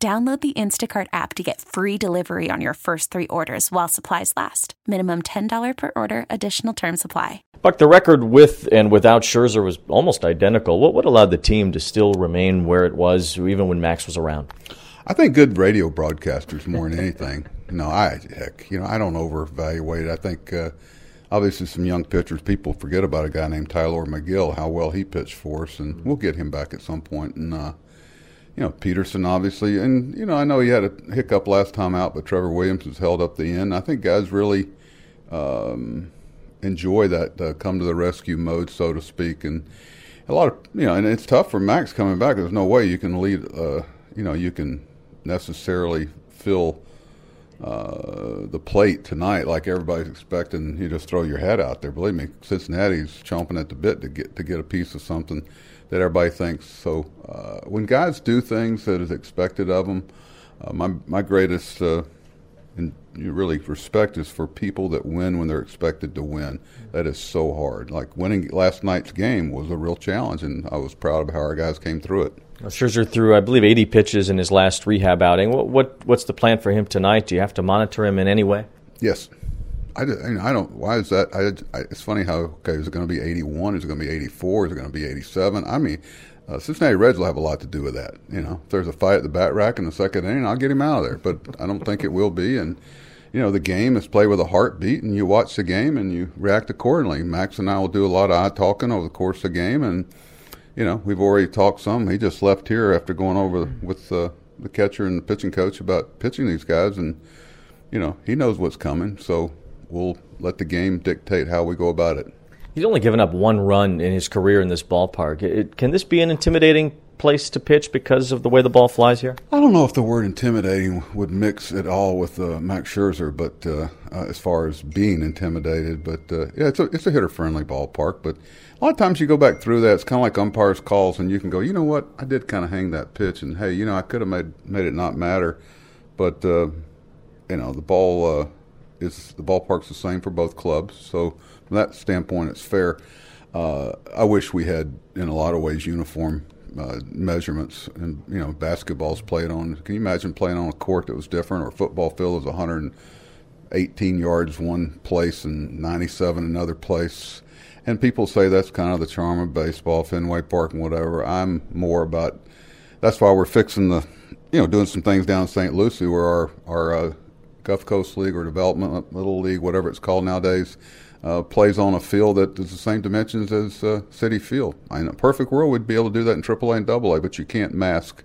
Download the Instacart app to get free delivery on your first three orders while supplies last. Minimum $10 per order, additional term supply. Buck, the record with and without Scherzer was almost identical. What, what allowed the team to still remain where it was, even when Max was around? I think good radio broadcasters more than anything. no, I heck, you know, I don't overvaluate it. I think uh, obviously some young pitchers, people forget about a guy named Tylor Megill how well he pitched for us, and we'll get him back at some point. And uh, you know, Peterson obviously, and you know, I know he had a hiccup last time out, but Trevor Williams has held up the end. I think guys really um, enjoy that uh, come to the rescue mode, so to speak, and a lot of you know, and it's tough for Max coming back. There's no way you can lead, uh, you know, you can necessarily fill uh, the plate tonight like everybody's expecting you just throw your head out there. Believe me, Cincinnati's chomping at the bit to get to get a piece of something that everybody thinks. So uh, when guys do things that is expected of them, uh, my my greatest uh, and you really respect is for people that win when they're expected to win. That is so hard. Like winning last night's game was a real challenge, and I was proud of how our guys came through it. Well, Scherzer threw, I believe, 80 pitches in his last rehab outing. What, what what's the plan for him tonight? Do you have to monitor him in any way? Yes, I, I don't. Why is that? I, I, it's funny how okay, is it going to be 81? Is it going to be 84? Is it going to be 87? I mean, uh, Cincinnati Reds will have a lot to do with that. You know, if there's a fight at the bat rack in the second inning, I'll get him out of there. But I don't think it will be. And you know, the game is played with a heartbeat, and you watch the game and you react accordingly. Max and I will do a lot of eye talking over the course of the game, and you know, we've already talked some. He just left here after going over with uh, the catcher and the pitching coach about pitching these guys, and you know, he knows what's coming. So we'll let the game dictate how we go about it. He's only given up one run in his career in this ballpark. It, can this be an intimidating place to pitch because of the way the ball flies here? I don't know if the word intimidating would mix at all with uh, Max Scherzer, but uh, uh, as far as being intimidated, but uh, yeah, it's a it's a hitter friendly ballpark. But a lot of times you go back through that, it's kind of like umpires' calls, and you can go, you know what, I did kind of hang that pitch, and hey, you know, I could have made made it not matter, but uh, you know, the ball uh, is the ballpark's the same for both clubs. So from that standpoint, it's fair. Uh, I wish we had, in a lot of ways, uniform uh, measurements. And you know, basketball's played on. Can you imagine playing on a court that was different, or football field was 118 yards one place and 97 another place? And people say that's kind of the charm of baseball, Fenway Park and whatever. I'm more about. That's why we're fixing the, you know, doing some things down in St. Lucie where our our uh, Gulf Coast League or Development Little League, whatever it's called nowadays, uh, plays on a field that is the same dimensions as uh, Citi Field. In a perfect world, we'd be able to do that in AAA and AA, but you can't mask,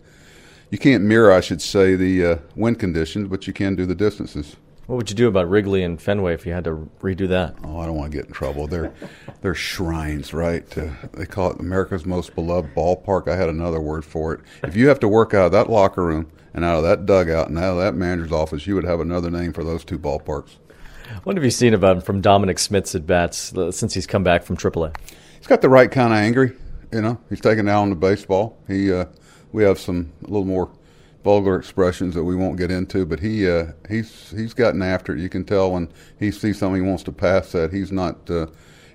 you can't mirror, I should say, the uh, wind conditions, but you can do the distances. What would you do about Wrigley and Fenway if you had to redo that? Oh, I don't want to get in trouble. They're they're shrines, right? Uh, they call it America's most beloved ballpark. I had another word for it. If you have to work out of that locker room and out of that dugout and out of that manager's office, you would have another name for those two ballparks. What have you seen about him from Dominic Smith's at bats uh, since he's come back from AAA? He's got the right kind of angry. You know, he's taken down the baseball. He uh, we have some a little more vulgar expressions that we won't get into, but he uh, he's he's gotten after it. You can tell when he sees something he wants to pass that he's not uh,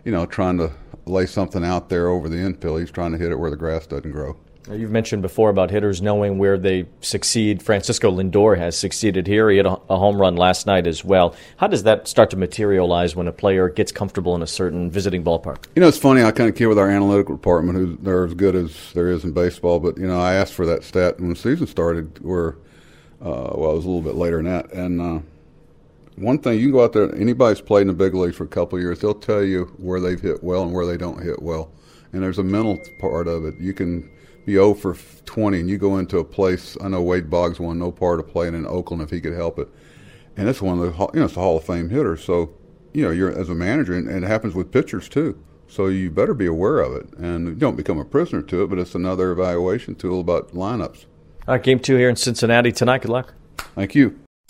you know trying to lay something out there over the infield. He's trying to hit it where the grass doesn't grow. You've mentioned before about hitters knowing where they succeed. Francisco Lindor has succeeded here. He had a, home run last night as well. How does that start to materialize when a player gets comfortable in a certain visiting ballpark? You know, it's funny. I kind of kid with our analytical department, who they're as good as there is in baseball. But you know, I asked for that stat when the season started, where uh, well, it was a little bit later than that, and. Uh, one thing you can go out there. Anybody's played in the big leagues for a couple years, they'll tell you where they've hit well and where they don't hit well. And there's a mental part of it. You can be 0 for 20 and you go into a place, I know Wade Boggs won no part of playing in Oakland if he could help it. And it's one of the, you know, it's a Hall of Fame hitter. So, you know, you're as a manager, and, and it happens with pitchers too. So you better be aware of it. And don't become a prisoner to it, but it's another evaluation tool about lineups. All right, game two here in Cincinnati tonight. Good luck. Thank you.